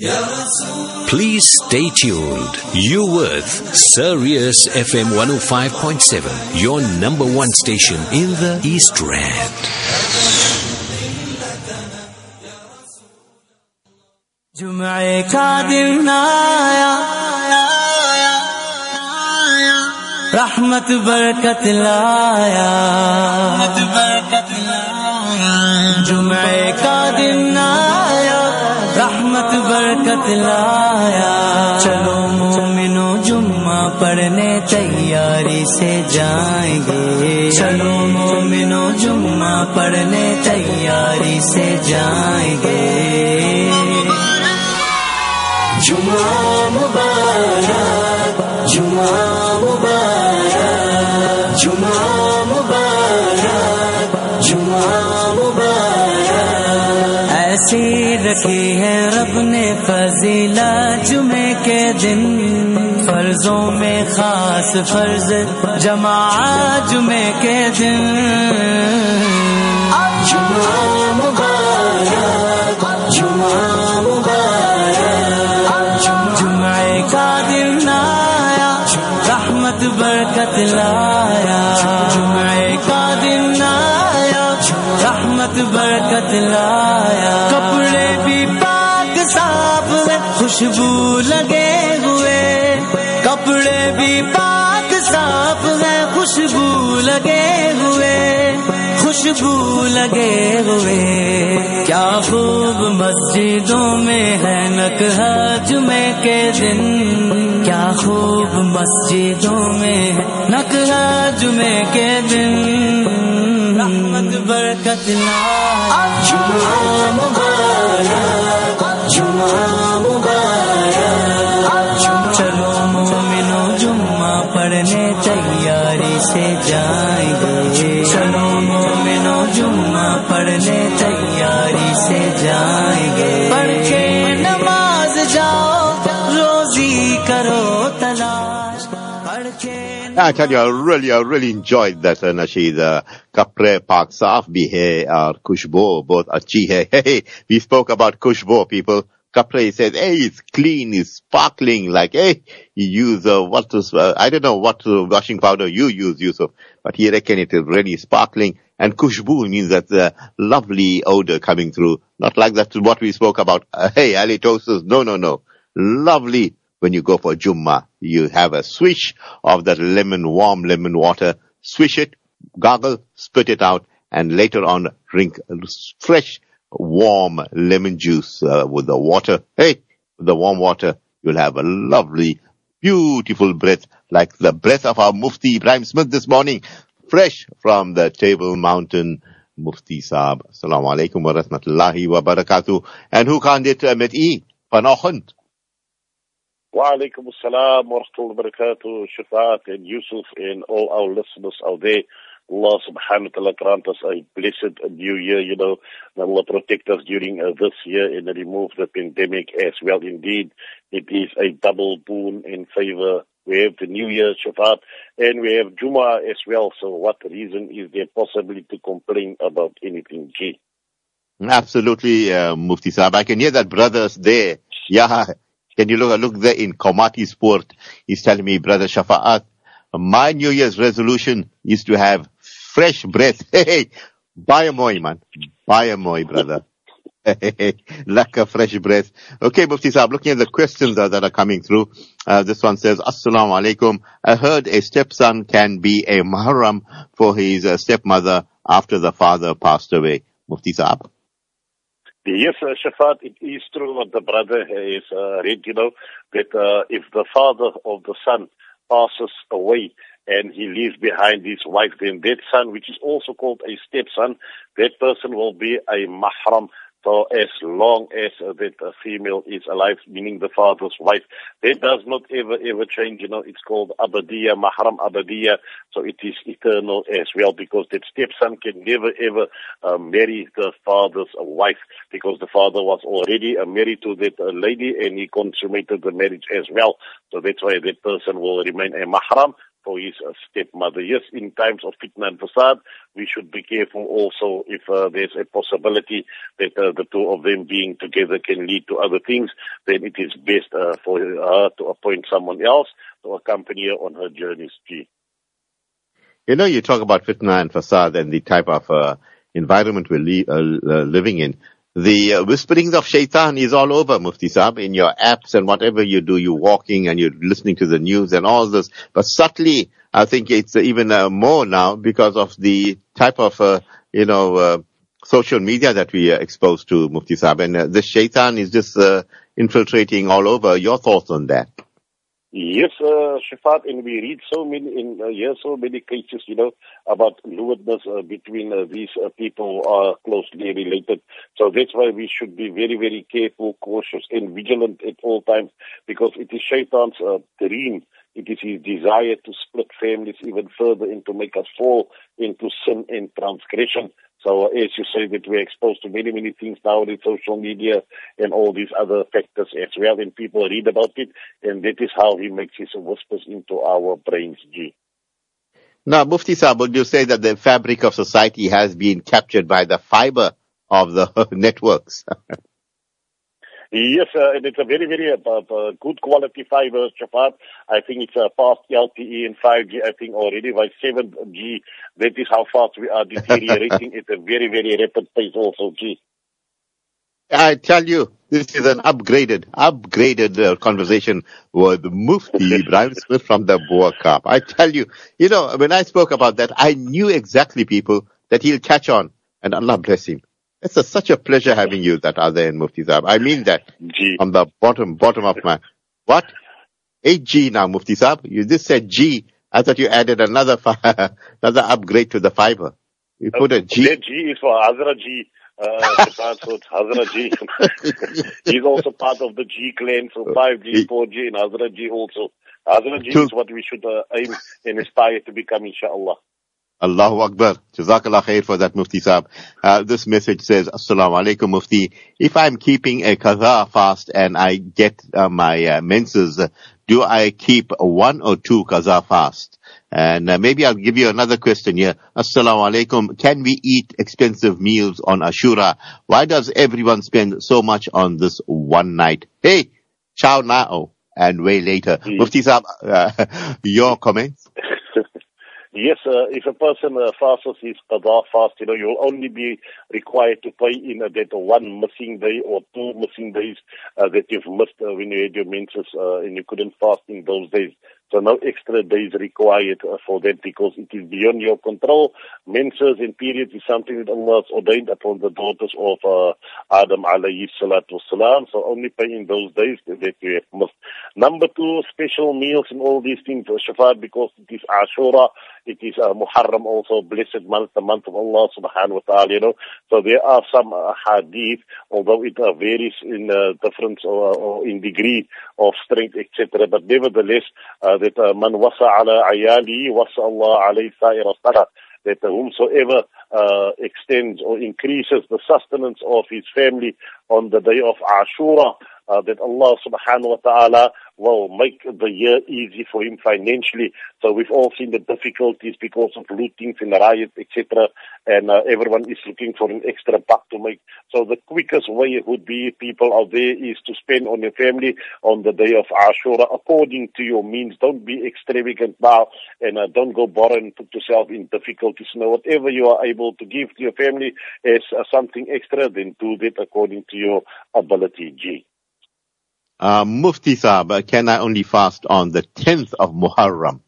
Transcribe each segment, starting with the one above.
Please stay tuned. You worth Sirius FM 105.7, your number one station in the East Rand. جمعه کا دن آیا رحمت برکت لایا رحمت برکت لایا جمعه کا دن آیا برکت لایا۔ چلو مومنو جمعہ پڑھنے تیاری سے جائیں گے۔ چلو مومنو جمعہ پڑھنے تیاری سے جائیں گے۔ جمعہ مبارک، جمعہ بچی رکھی ہے رب نے فضیلا جمعے کے دن فرضوں میں خاص فرض جمع جمعے کے دن جمعہ جمعے کا دن آیا، رحمت، برکت لایا۔ جمعے کا دن آیا، رحمت، برکت لایا۔ خوشبو لگے ہوئے۔ کپڑے بھی پاک صاف ہیں، خوشبو لگے ہوئے۔ خوشبو لگے ہوئے۔ کیا خوب مسجدوں میں ہے نک جمعے کے دن۔ کیا خوب مسجدوں میں نک جمعے کے دن۔ رحمت، برکت لا جمعہ مبارک۔ جمعہ I tell you, I really, I really enjoyed that uh, Nasheed. Uh, Kapre Pak Saaf bhi hai or Kushbo, both achi hai. Hey, we spoke about Kushbo, people. Kapre says, hey, it's clean, it's sparkling, like, hey, you use, uh, what is, uh, I don't know what uh, washing powder you use, Yusuf, but he reckon it is really sparkling. And Kushbu means that the lovely odor coming through. Not like that's what we spoke about. Uh, hey, halitosis. No, no, no. Lovely when you go for Jumma. You have a swish of that lemon, warm lemon water, swish it, gargle, spit it out, and later on drink fresh, warm lemon juice uh, with the water. Hey, with the warm water, you'll have a lovely, beautiful breath, like the breath of our Mufti Ebrahim Smith this morning, fresh from the Table Mountain Mufti Saab. Assalamu alaikum wa rahmatullahi wa barakatuh. En hoe kan dit uh, met vanochtend? Walaikum assalam wa rahmatullahi wa barakatuh, Shafat and Yusuf and all our listeners out there. Allah subhanahu wa ta'ala grant us a blessed new year, you know. that Allah protect us during uh, this year and remove the pandemic as well. Indeed, it is a double boon in favor. We have the New Year, Shafat, and we have Juma as well. So what reason is there possibly to complain about anything, Absolutely, uh, Mufti Saab. I can hear that brothers there. Yeah, can you look, look there in Komatipoort? He's telling me, brother Shafa'at, my New Year's resolution is to have fresh breath. Hey, buy a moi, man. Buy a moi, brother. Lack of fresh breath. Okay, Mufti Saab, looking at the questions that are coming through. Uh, this one says, Assalamu alaikum. I heard a stepson can be a mahram for his uh, stepmother after the father passed away. Mufti Saab. Yes, uh, Shafat, it is true what the brother has uh, read, you know, that uh, if the father of the son passes away and he leaves behind his wife, then that son, which is also called a stepson, that person will be a mahram for as long as that female is alive, meaning the father's wife. That does not ever, ever change, you know, it's called abadiyah, mahram abadiyah, so it is eternal as well because that stepson can never ever uh, marry the father's wife because the father was already uh, married to that uh, lady and he consummated the marriage as well. So that's why that person will remain a mahram for his uh, stepmother. Yes, in times of fitna and fasad, we should be careful also if uh, there's a possibility that uh, the two of them being together can lead to other things, then it is best uh, for her to appoint someone else to accompany her on her journeys. Gee. You know, you talk about fitna and fasad and the type of uh, environment we're li- uh, living in. The uh, whisperings of shaitan is all over, Mufti Saab, in your apps and whatever you do. You're walking and you're listening to the news and all this. But subtly, I think it's even uh, more now because of the type of, uh, you know, uh, social media that we are exposed to, Mufti Saab. And uh, the shaitan is just uh, infiltrating all over. Your thoughts on that? Yes, uh, and we read so many, in uh, yeah, so many cases, you know, about lewdness uh, between uh, these uh, people who are closely related. So that's why we should be very, very careful, cautious, and vigilant at all times, because it is Shaitan's uh, dream. It is his desire to split families even further and to make us fall into sin and transgression. So as you say that we're exposed to many, many things now in social media and all these other factors as well, and people read about it, and that is how he makes his whispers into our brains, G. Now, Mufti Saab, would you say that the fabric of society has been captured by the fiber of the networks? Yes, uh, and it's a very, very uh, uh, good quality fiber, Shafat. I think it's uh, past LTE and 5G, I think already by 7G. That is how fast we are deteriorating at a very, very rapid pace also, G. I tell you, this is an upgraded, upgraded uh, conversation with Mufti Ebrahim Smith from the Bo-Kaap. I tell you, you know, when I spoke about that, I knew exactly people that he'll catch on and Allah bless him. It's a, such a pleasure having you that other in Mufti Saab. I mean that G. from the bottom, bottom of my, what? 8G now, Mufti Saab. You just said G. I thought you added another, fi- another upgrade to the fiber. You put a G. That G is for Hazra G. Uh, so it's Hazra G. He's also part of the G clan, so 5G, 4G, and Hazra G also. Hazra G is what we should uh, aim and aspire to become, inshallah. Allahu Akbar. Jazakallah khair for that, Mufti Saab. Uh, this message says, Assalamu alaikum, Mufti. If I'm keeping a qaza fast and I get uh, my uh, menses, do I keep one or two qaza fast? And uh, maybe I'll give you another question here. Assalamu alaikum. Can we eat expensive meals on Ashura? Why does everyone spend so much on this one night? Hey, ciao now and way later. Mm. Mufti Saab, uh, your comments? Yes, uh, if a person uh, fasts his qada fast, you know, you'll only be required to pay in uh, that one missing day or two missing days uh, that you've missed uh, when you had your menses uh, and you couldn't fast in those days. So no extra days required uh, for that because it is beyond your control. Menses and periods is something that Allah has ordained upon the daughters of uh, Adam alayhi salatu wasalam. So only pay in those days that you have missed. Number two, special meals and all these things, uh, Shafat, because it is Ashura, it is uh, Muharram also, blessed month, the month of Allah subhanahu wa ta'ala, you know. So there are some uh, hadith, although it uh, varies in uh, difference or, or in degree of strength, etc. But nevertheless, uh, that uh, man wasa ala ayali, wasa Allah alayhi that whomsoever uh, extends or increases the sustenance of his family on the day of Ashura, uh, that Allah subhanahu wa ta'ala will make the year easy for him financially. So we've all seen the difficulties because of lootings and riots, etc. And uh, everyone is looking for an extra buck to make. So the quickest way would be people out there is to spend on your family on the day of Ashura according to your means. Don't be extravagant now and uh, don't go borrow and put yourself in difficulties. Now, whatever you are able to give to your family as uh, something extra, then do that according to your ability, G. Uh, Mufti Saab, uh, can I only fast on the 10th of Muharram?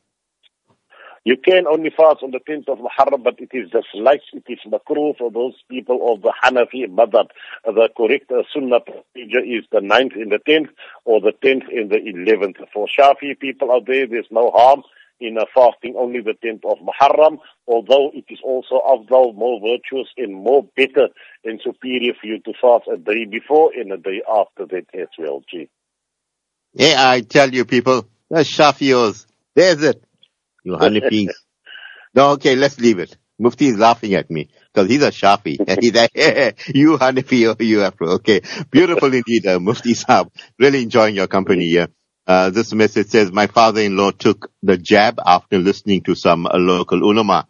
You can only fast on the 10th of Muharram, but it is disliked, it is makruh for those people of the Hanafi madhab. The correct uh, sunnah procedure is the 9th and the 10th, or the 10th and the 11th. For Shafi people out there, there's no harm in uh, fasting only the 10th of Muharram, although it is also afdal, more virtuous and more better and superior for you to fast a day before and a day after that as well, G. Yeah, I tell you people, the Shafios, there's it. You Hanifis. no, okay, let's leave it. Mufti is laughing at me because he's a Shafi. He's like, you Hanafi, oh, you Afro. Okay, beautiful indeed, uh, Mufti Saab. Really enjoying your company here. Uh, this message says, my father-in-law took the jab after listening to some uh, local ulama.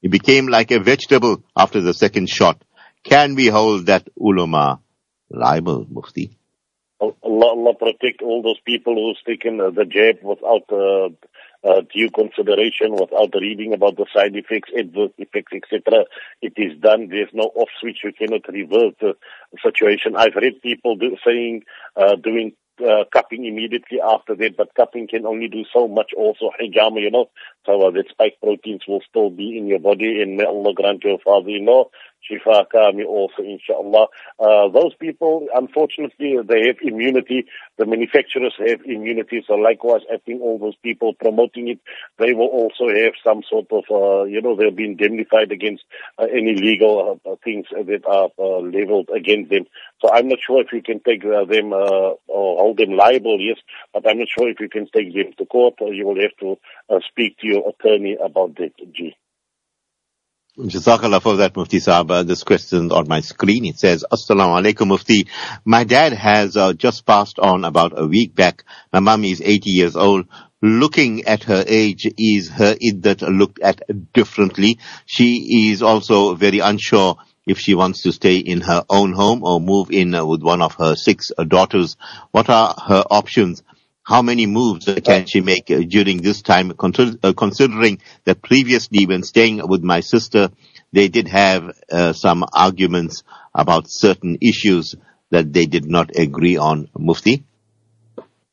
He became like a vegetable after the second shot. Can we hold that ulama liable, Mufti? Allah, protect all those people who's taken the jab without uh, uh, due consideration, without reading about the side effects, adverse effects, etc. It is done. There's no off switch. We cannot reverse the situation. I've read people do, saying uh, doing uh, cupping immediately after that, but cupping can only do so much also hijama, you know, so uh, that spike proteins will still be in your body and may Allah grant your father-in-law Shifa Kami also, inshallah. Uh, those people, unfortunately, they have immunity. The manufacturers have immunity. So likewise, I think all those people promoting it, they will also have some sort of, uh, you know, they'll be indemnified against uh, any legal uh, things that are uh, leveled against them. So I'm not sure if you can take uh, them or hold them liable, yes, but I'm not sure if you can take them to court or you will have to speak to your attorney about that, G. Jazakallah for that, Mufti Saab. Uh, this question on my screen, it says, Assalamu alaikum, Mufti. My dad has uh, just passed on about a week back. My mum is 80 years old. Looking at her age, is her iddat looked at differently? She is also very unsure if she wants to stay in her own home or move in uh, with one of her six daughters. What are her options? How many moves can she make uh, during this time, uh, considering that previously when staying with my sister, they did have uh, some arguments about certain issues that they did not agree on. Mufti?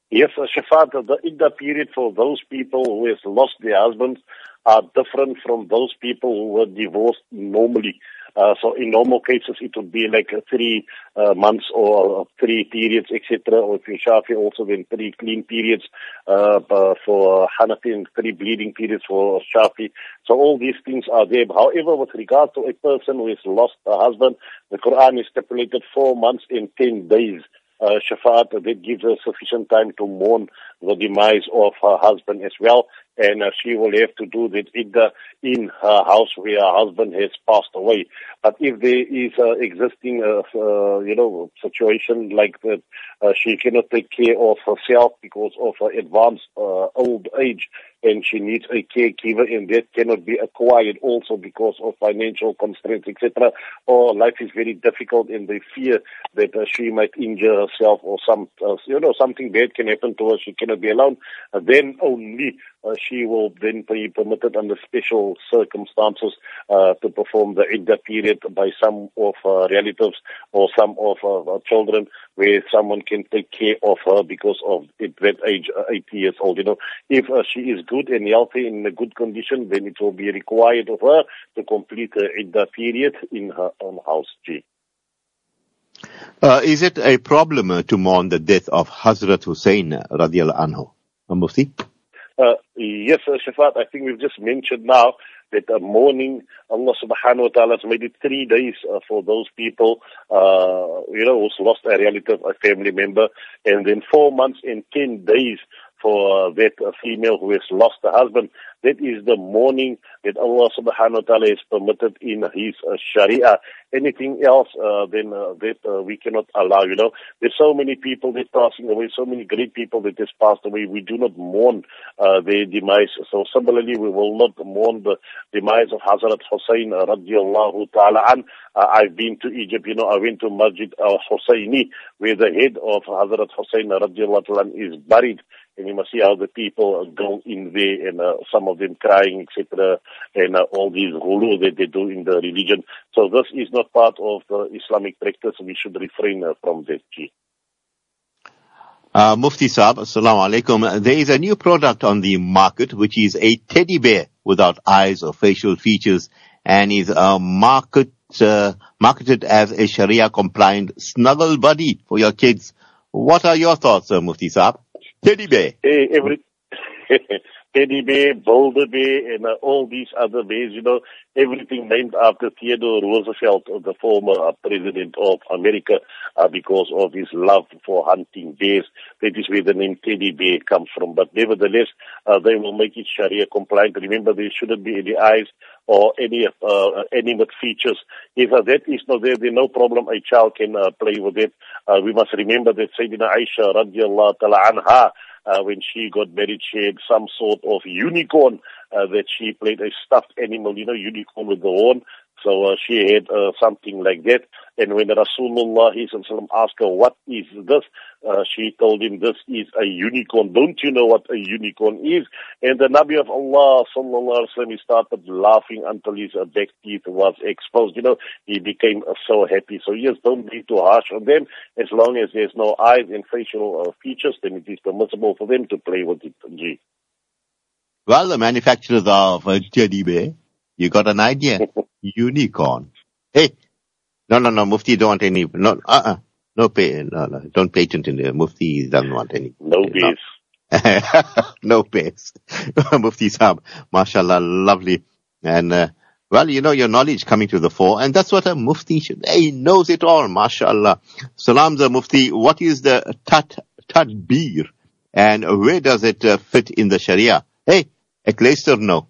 Yes, Shafat, the Idda period for those people who have lost their husbands are different from those people who were divorced normally. Uh, so in normal cases, it would be like three uh, months or three periods, etc. Or if you Shafi, also then three clean periods uh, uh, for Hanafi and three bleeding periods for Shafi. So all these things are there. However, with regard to a person who has lost a husband, the Quran is stipulated four months and ten days uh, Shafat, that gives her sufficient time to mourn the demise of her husband as well. And uh, she will have to do that either in her house where her husband has passed away. But if there is uh, existing, uh, uh, you know, situation like that, uh, she cannot take care of herself because of her advanced uh, old age, and she needs a caregiver, and that cannot be acquired also because of financial constraints, etc. Or life is very difficult, and they fear that uh, she might injure herself or some, uh, you know, something bad can happen to her. She cannot be alone. Uh, then only uh, she will then be permitted under special circumstances uh, to perform the idda period by some of her relatives or some of her children where someone can take care of her because of it, that age, uh, 80 years old. You know, if uh, she is good and healthy in a good condition, then it will be required of her to complete the idda period in her own house. G. Uh, is it a problem uh, to mourn the death of Hazrat Hussein radiallahu anhu? Mufti? Uh, yes, uh, Shafat, I think we've just mentioned now that uh, mourning, Allah subhanahu wa ta'ala has made it three days uh, for those people, uh, you know, who's lost a relative, a family member, and then four months and ten days for uh, that uh, female who has lost a husband. That is the mourning that Allah subhanahu wa ta'ala has permitted in His uh, Sharia. Anything else, uh, then uh, that uh, we cannot allow, you know. There's so many people that passing away, so many great people that has passed away. We do not mourn uh, their demise. So similarly, we will not mourn the demise of Hazrat Hussein radiallahu ta'ala an. Uh, I've been to Egypt, you know, I went to Masjid al-Husayni where the head of Hazrat Hussein radiallahu ta'ala is buried and you must see how the people go in there and uh, some of them crying, etc., and uh, all these hulu that they do in the religion. So this is not part of the Islamic practice. We should refrain uh, from that. Uh, Mufti Saab, Assalamu alaikum. There is a new product on the market which is a teddy bear without eyes or facial features and is uh, market, uh, marketed as a Sharia compliant snuggle buddy for your kids. What are your thoughts, uh, Mufti Saab? Teddy bear. Hey, every teddy bear, boulder bear, and uh, all these other bears, you know, everything named after Theodore Roosevelt, the former uh, president of America, uh, because of his love for hunting bears. That is where the name teddy bear comes from. But nevertheless, uh, they will make it Sharia compliant. Remember, there shouldn't be any eyes or any uh, animate features. If uh, that is not there, then no problem. A child can uh, play with it. Uh, we must remember that Sayyidina Aisha radiallahu ta'ala anha uh, when she got married, she had some sort of unicorn uh, that she played a stuffed animal, you know, unicorn with the horn. So uh, she had uh, something like that. And when Rasulullah asked her, what is this? Uh, she told him, this is a unicorn. Don't you know what a unicorn is? And the Nabi of Allah, sallallahu alaihi wasallam, he started laughing until his uh, back teeth was exposed. You know, he became uh, so happy. So yes, don't be too harsh on them. As long as there's no eyes and facial uh, features, then it is permissible for them to play with it. Well, the manufacturers of uh, teddy bear, you got an idea? Unicorn. Hey, no, no, no, Mufti don't want any, no, uh-uh, no pay, no, no, don't patent in there. Mufti doesn't want any. No bees. no base. Mufti Saab, mashallah, lovely. And, uh, well, you know, your knowledge coming to the fore, and that's what a Mufti should, he knows it all, mashallah. Salams, Mufti, what is the tat, tatbir? And where does it uh, fit in the Sharia? Hey, at least or no?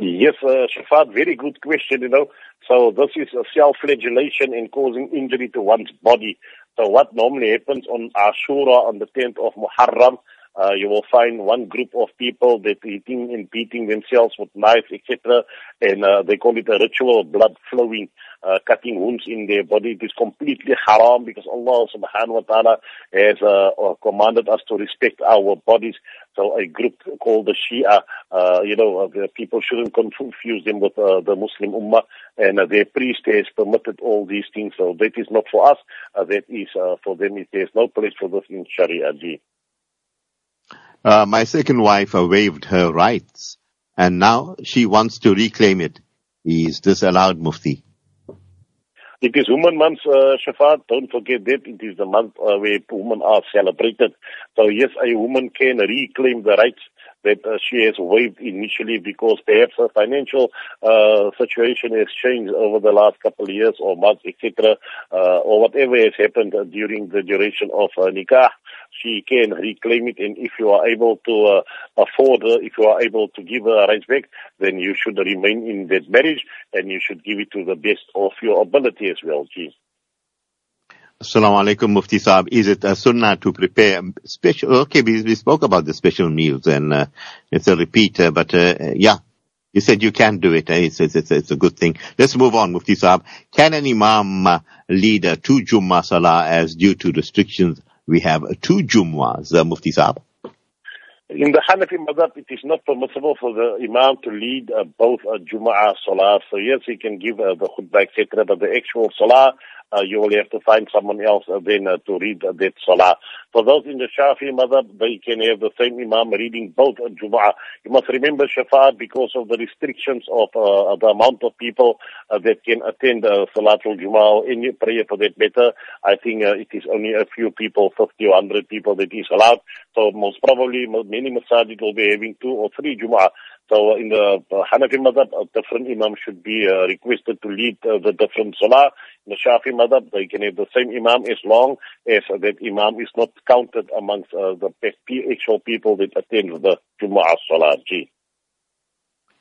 Yes, uh, Shafat, very good question, you know. So this is a self-flagellation and causing injury to one's body. So what normally happens on Ashura on the 10th of Muharram, uh, you will find one group of people that eating and beating themselves with knives, etc. And uh, they call it a ritual of blood flowing uh, cutting wounds in their body. It is completely haram because Allah subhanahu wa ta'ala has uh, uh, commanded us to respect our bodies. So a group called the Shia, uh, you know, people shouldn't confuse them with the Muslim Ummah and their priest has permitted all these things. So that is not for us. That is for them. There's no place for this in Sharia. Uh, my second wife uh, waived her rights and now she wants to reclaim it. Is this allowed, Mufti? It is Women Month, uh, Shafat. Don't forget that it is the month uh, where women are celebrated. So yes, a woman can reclaim the rights that uh, she has waived initially because perhaps her financial uh, situation has changed over the last couple of years or months, etc., uh, or whatever has happened uh, during the duration of uh, nikah. She can reclaim it, and if you are able to uh, afford her, if you are able to give her a rights back, then you should remain in that marriage, and you should give it to the best of your ability as well. Gee. Assalamu alaikum, Mufti Saab. Is it a sunnah to prepare special, okay, we, we spoke about the special meals and uh, it's a repeat, uh, but uh, yeah, you said you can do it. It's, it's, it's, it's, a good thing. Let's move on, Mufti Saab. Can an imam uh, lead a two Jummah Salah as due to restrictions? We have two Jummahs, uh, Mufti Saab. In the Hanafi madhab, it is not permissible for the imam to lead uh, both a Jum'ah salah. So yes, he can give uh, the khutbah, etc., but the actual salah uh, you will have to find someone else uh, then uh, to read uh, that salah. For those in the Shafi madhab, they can have the same imam reading both uh, Jum'ah. You must remember Shafa'at because of the restrictions of uh, the amount of people uh, that can attend uh, Salatul Jum'ah or any prayer for that matter. I think uh, it is only a few people, 50 or 100 people that is allowed. So most probably many masajid will be having two or three Jum'ah. So in the Hanafi madhab, a different imam should be uh, requested to lead uh, the different salah. In the Shafi madhab, they can have the same imam as long as that imam is not counted amongst uh, the actual people that attend the Jumu'ah salah. G.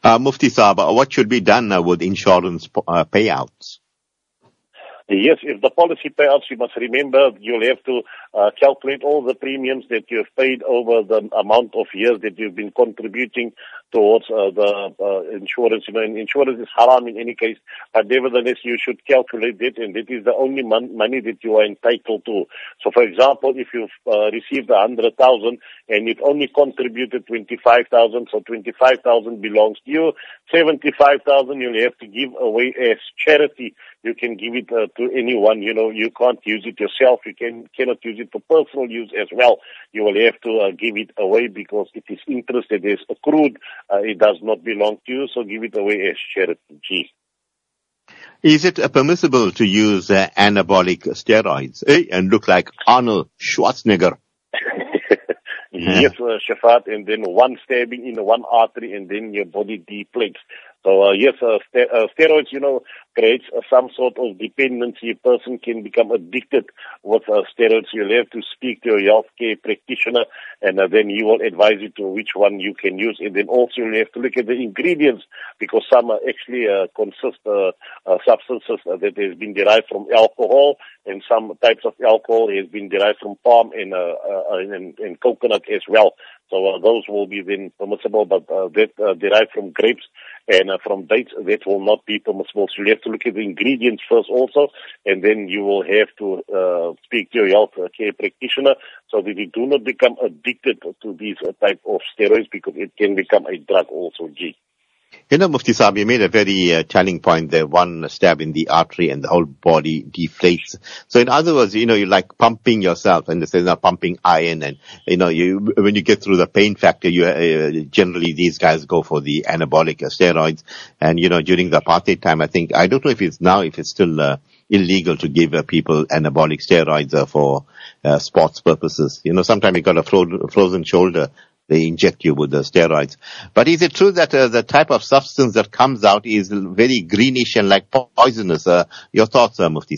Uh, Mufti Saba, what should be done uh, with insurance uh, payouts? Yes, if the policy payouts, you must remember you'll have to uh, calculate all the premiums that you've paid over the amount of years that you've been contributing towards uh, the uh, insurance. You know, insurance is haram in any case, but nevertheless, you should calculate it, and it is the only mon- money that you are entitled to. So, for example, if you've uh, received a hundred thousand and you've only contributed twenty-five thousand, so twenty-five thousand belongs to you. Seventy-five thousand you'll have to give away as charity. You can give it uh, to anyone. You know, you can't use it yourself. You can cannot use it for personal use as well. You will have to uh, give it away because it is interest that is accrued uh, it does not belong to you, so give it away as charity. Is it uh, permissible to use uh, anabolic steroids eh? and look like Arnold Schwarzenegger? yes, uh, Shafat, and then one stabbing in one artery and then your body depletes. So uh, yes, uh, uh, steroids, you know, creates some sort of dependency. A person can become addicted with uh, steroids. You'll have to speak to your healthcare practitioner, and uh, then he will advise you to which one you can use. And then also you have to look at the ingredients because some actually uh, consist substances that has been derived from alcohol, and some types of alcohol has been derived from palm and, and, and coconut as well. So those will be then permissible, but that derived from grapes and uh, from dates, that will not be permissible. So you have to look at the ingredients first also, and then you will have to uh, speak to your health care practitioner so that you do not become addicted to these uh, type of steroids because it can become a drug also, G. You know, Mufti Saab, you made a very uh, telling point there. One stab in the artery and the whole body deflates. So in other words, you know, you like pumping yourself and this is not pumping iron and, you know, you, when you get through the pain factor, you, uh, generally these guys go for the anabolic steroids. And, you know, during the apartheid time, I think, I don't know if it's now, if it's still, uh, illegal to give uh, people anabolic steroids uh, for uh, sports purposes. You know, sometimes you got a fro- frozen shoulder they inject you with the steroids. But is it true that uh, the type of substance that comes out is very greenish and like poisonous? Uh, your thoughts, uh, Mufti?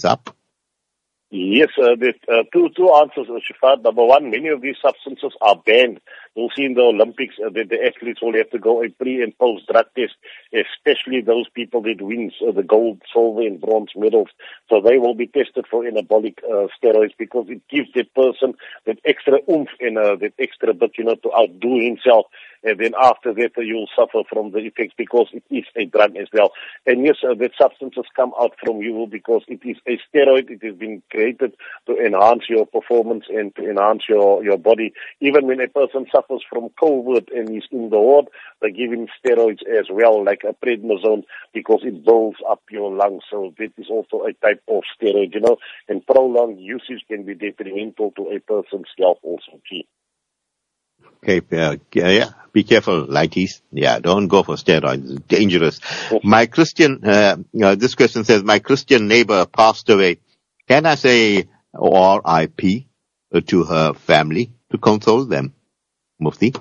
Yes, uh, the, uh, two two answers, uh, Shafat. Number one, many of these substances are banned. You'll see in the Olympics uh, that the athletes will have to go a pre and post drug test, especially those people that wins uh, the gold, silver, and bronze medals. So they will be tested for anabolic uh, steroids because it gives the person that extra oomph and uh, that extra bit, you know, to outdo himself and then after that uh, you'll suffer from the effects because it is a drug as well. And yes, uh, that substances come out from you because it is a steroid. It has been created to enhance your performance and to enhance your, your body. Even when a person suffers from COVID and is in the ward, they give him steroids as well, like a prednisone, because it builds up your lungs. So that is also a type of steroid, you know, and prolonged usage can be detrimental to a person's health also. Gee. Okay, uh, yeah, be careful, lighties. Yeah, don't go for steroids. It's dangerous. My Christian, uh, uh, this question says, my Christian neighbor passed away. Can I say R.I.P. to her family to console them? Mufti?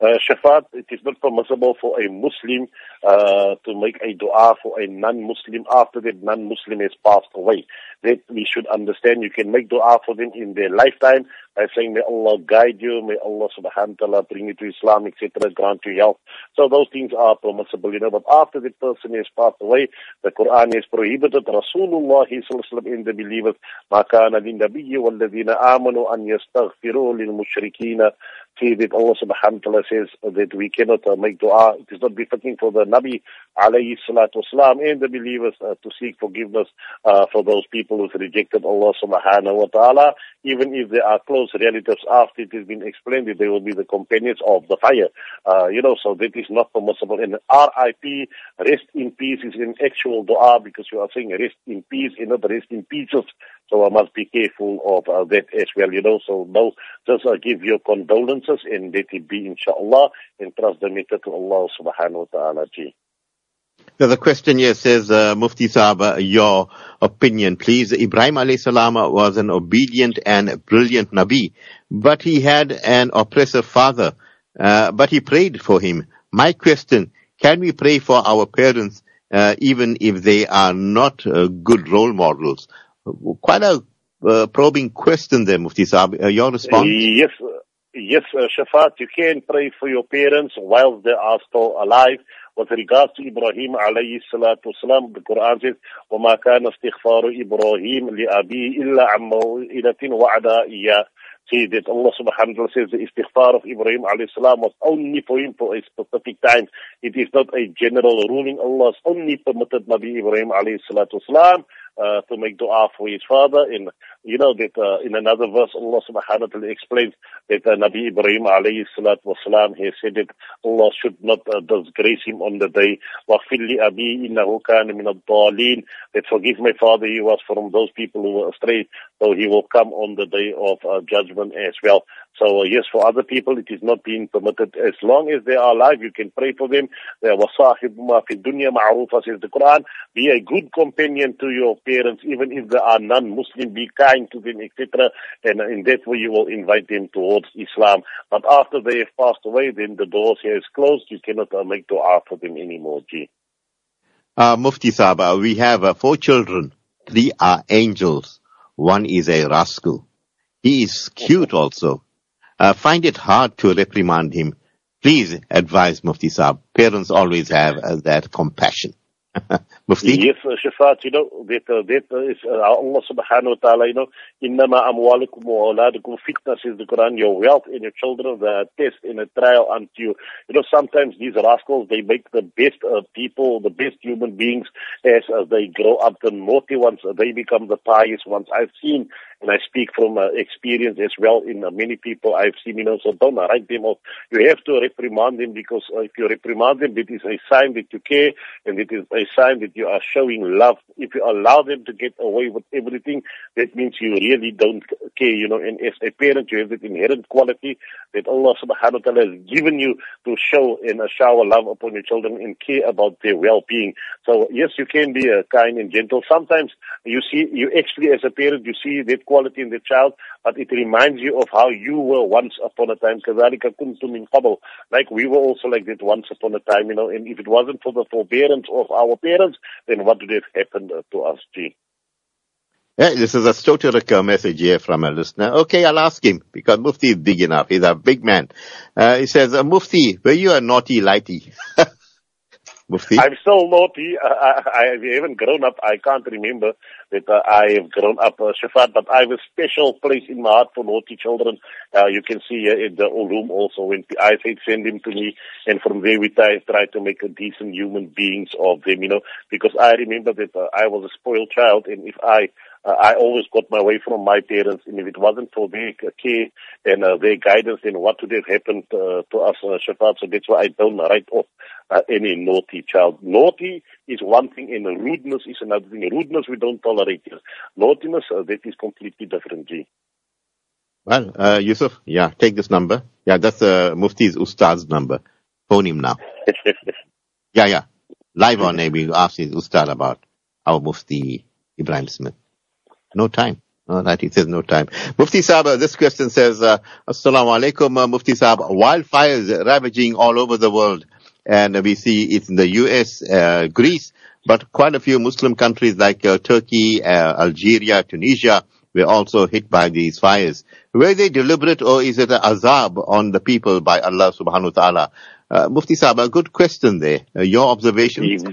Uh, Shafat, it is not permissible for a Muslim uh, to make a dua for a non-Muslim after that non-Muslim has passed away. That we should understand. You can make dua for them in their lifetime by saying, may Allah guide you, may Allah subhanahu wa ta'ala bring you to Islam, etc., grant you health. So those things are permissible, you know, but after the person has passed away, the Quran has prohibited Rasulullah sallallahu in the believers, ما كان للنبي والذين آمنوا أن يستغفروا للمشركين see that Allah subhanahu wa ta'ala says that we cannot uh, make dua. It is not befitting for the Nabi alayhi salatu wasalam and the believers uh, to seek forgiveness uh, for those people who rejected Allah subhanahu wa ta'ala, even if they are close relatives after it has been explained that they will be the companions of the fire. Uh, you know, so that is not permissible. And RIP, rest in peace, is an actual dua because you are saying rest in peace and not rest in pieces. So I must be careful of uh, that as well, you know. So no, just uh, give your condolences and let it be inshallah and trust the matter to Allah subhanahu wa ta'ala. There's a question here says, uh, Mufti Saab, uh, your opinion, please. Ibrahim alayhi salam was an obedient and brilliant Nabi, but he had an oppressive father, uh, but he prayed for him. My question, can we pray for our parents uh, even if they are not uh, good role models? Quite a uh, probing question there, Mufti Saab. your response? Yes, yes, Shafat, you can pray for your parents while they are still alive. Ibrahim alayhi salatu wasalam, the Quran says, وَمَا كَانَ اسْتِغْفَارُ إِبْرَاهِيمَ لِأَبِيهِ إِلَّا عَمَّ مَوْئِدَةٍ وَعَدَى إِيَّاهِ See that Allah subhanahu wa ta'ala says the istighfar of Ibrahim alayhi salam was only for him for a specific time. It is not a general ruling. Allah has only permitted Nabi Ibrahim alayhi salatu wasalam uh, to make dua for his father. In you know that uh, in another verse, Allah Subhanahu wa Taala explains that uh, Nabi Ibrahim alayhi salatu wasalam he said that Allah should not uh, disgrace him on the day. وَغْفِرْ لِأَبِي إِنَّهُ كَانَ مِنَ الضَّالِينَ That forgive my father, he was from those people who were astray, so he will come on the day of uh, judgment as well. So uh, yes, for other people it is not being permitted. As long as they are alive, you can pray for them. وَصَاحِبُمَا فِي الدُّنْيَا مَعْرُوفًا says the Quran. Be a good companion to your parents, even if they are non-Muslim. Be kind to them, etc. And in that way you will invite them towards Islam. But after they have passed away, then the doors here is closed. You cannot uh, make dua for them anymore. Gee. Uh, Mufti Saba, we have uh, four children. Three are angels. One is a rascal. He is cute also. Uh, find it hard to reprimand him. Please advise Mufti Saab. Parents always have uh, that compassion. Mufti? Yes, uh, Shafat, you know, that, uh, that uh, uh, Allah subhanahu wa ta'ala, you know, innama amwalukum wa awladukum fitna says the Quran, your wealth and your children, the test and a trial unto you. You know, sometimes these rascals, they make the best uh, people, the best human beings as uh, they grow up. The naughty ones, they become the pious ones. I've seen and I speak from uh, experience as well in uh, many people I've seen, you know, so don't write them off. You have to reprimand them because uh, if you reprimand them, it is a sign that you care and it is a sign that you are showing love. If you allow them to get away with everything, that means you really don't care, you know, and as a parent, you have that inherent quality that Allah subhanahu wa ta'ala has given you to show and shower love upon your children and care about their well-being. So yes, you can be uh, kind and gentle. Sometimes you see, you actually as a parent, you see that quality in the child, but it reminds you of how you were once upon a time. Like we were also like that once upon a time, you know, and if it wasn't for the forbearance of our parents, then what would have happened to us, G? Yeah, this is a Stoterica message here from a listener. Okay, I'll ask him because Mufti is big enough. He's a big man. Uh, he says, uh, Mufti, were you a naughty lighty? Mufti? I'm still naughty. I, I, I haven't grown up. I can't remember that uh, I have grown up, uh, Shafat, but I have a special place in my heart for naughty children. Uh, you can see here in the room also when I say send them to me and from there we try, try to make a decent human beings of them, you know, because I remember that uh, I was a spoiled child and if I uh, I always got my way from my parents, and if it wasn't for their care and uh, their guidance, then what would have happened uh, to us, uh, Shafat? So that's why I don't write off uh, any naughty child. Naughty is one thing, and rudeness is another thing. Rudeness we don't tolerate here. Naughtiness, uh, that is completely different, G. Well, uh, Yusuf, yeah, take this number. Yeah, that's uh, Mufti's Ustad's number. Phone him now. yeah, yeah. Live on air, we ask his Ustad about our Mufti Ebrahim Smith. No time. All right, he says no time. Mufti Saab, uh, this question says, uh, Assalamu alaikum, uh, Mufti Saab. Wildfires ravaging all over the world. And we see it's in the US, uh, Greece, but quite a few Muslim countries like uh, Turkey, uh, Algeria, Tunisia were also hit by these fires. Were they deliberate or is it an azab on the people by Allah subhanahu wa ta'ala? Uh, Mufti Saab, a good question there. Uh, your observations?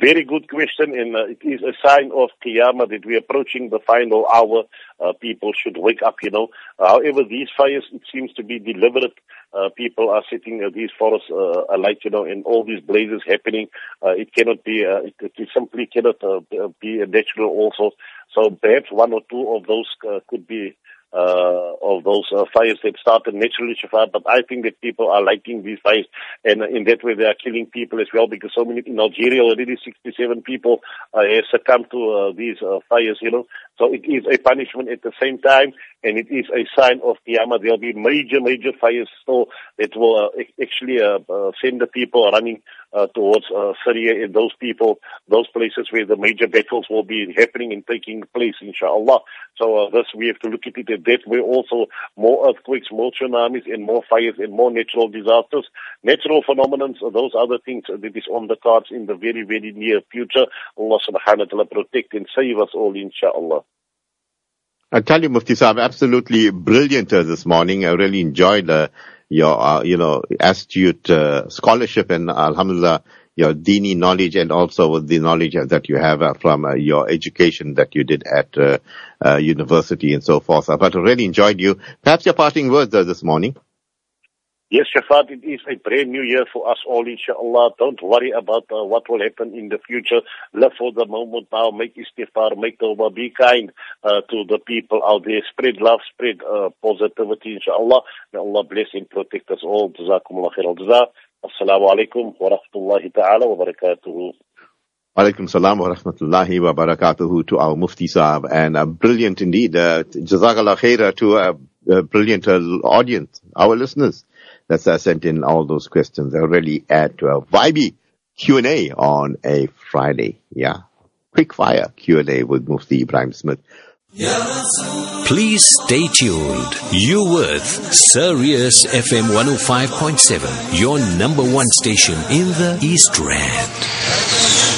Very good question, and uh, it is a sign of Qiyamah that we're approaching the final hour. Uh, people should wake up, you know. however, these fires, it seems to be deliberate. Uh, people are setting uh, these forests uh, alight, you know, and all these blazes happening. Uh, it cannot be, uh, it, it simply cannot uh, be natural also. So perhaps one or two of those uh, could be uh, of those uh, fires that started naturally, Shafar, but I think that people are liking these fires, and in that way they are killing people as well, because so many, in Algeria already 67 people uh, have succumbed to uh, these uh, fires, you know, so it is a punishment at the same time, and it is a sign of Qiyamah. There'll be major, major fires still that will uh, actually uh, uh, send the people running uh, towards uh, Syria and those people, those places where the major battles will be happening and taking place, inshallah. So uh, this, we have to look at it at that way also. More earthquakes, more tsunamis, and more fires and more natural disasters. Natural phenomena, those other things that is on the cards in the very, very near future. Allah subhanahu wa ta'ala protect and save us all, inshallah. I tell you, Mufti Saab, absolutely brilliant uh, this morning. I really enjoyed uh, your, uh, you know, astute uh, scholarship and alhamdulillah, your dini knowledge and also the knowledge that you have uh, from uh, your education that you did at university and so forth. But I really enjoyed you. Perhaps your parting words this morning. Yes, Shafat, it is a brand new year for us all, inshallah. Don't worry about uh, what will happen in the future. Live for the moment now. Make istighfar, make tawbah. Be kind uh, to the people out there. Spread love, spread uh, positivity, inshallah. May Allah bless and protect us all. Jazakumullah khair al-jazaa. Assalamu alaikum wa rahmatullahi ta'ala wa barakatuhu. Alaikum salam wa rahmatullahi wa barakatuhu to our Mufti Saab and uh, brilliant indeed. Uh, Jazakallah khair to a, a brilliant uh, audience, our listeners that's uh, sent in all those questions. They'll really add to a vibey Q&A on a Friday. Yeah. Quick fire Q&A with Mufti Ebrahim Smith. Please stay tuned. You with Sirius FM 105.7, your number one station in the East Rand.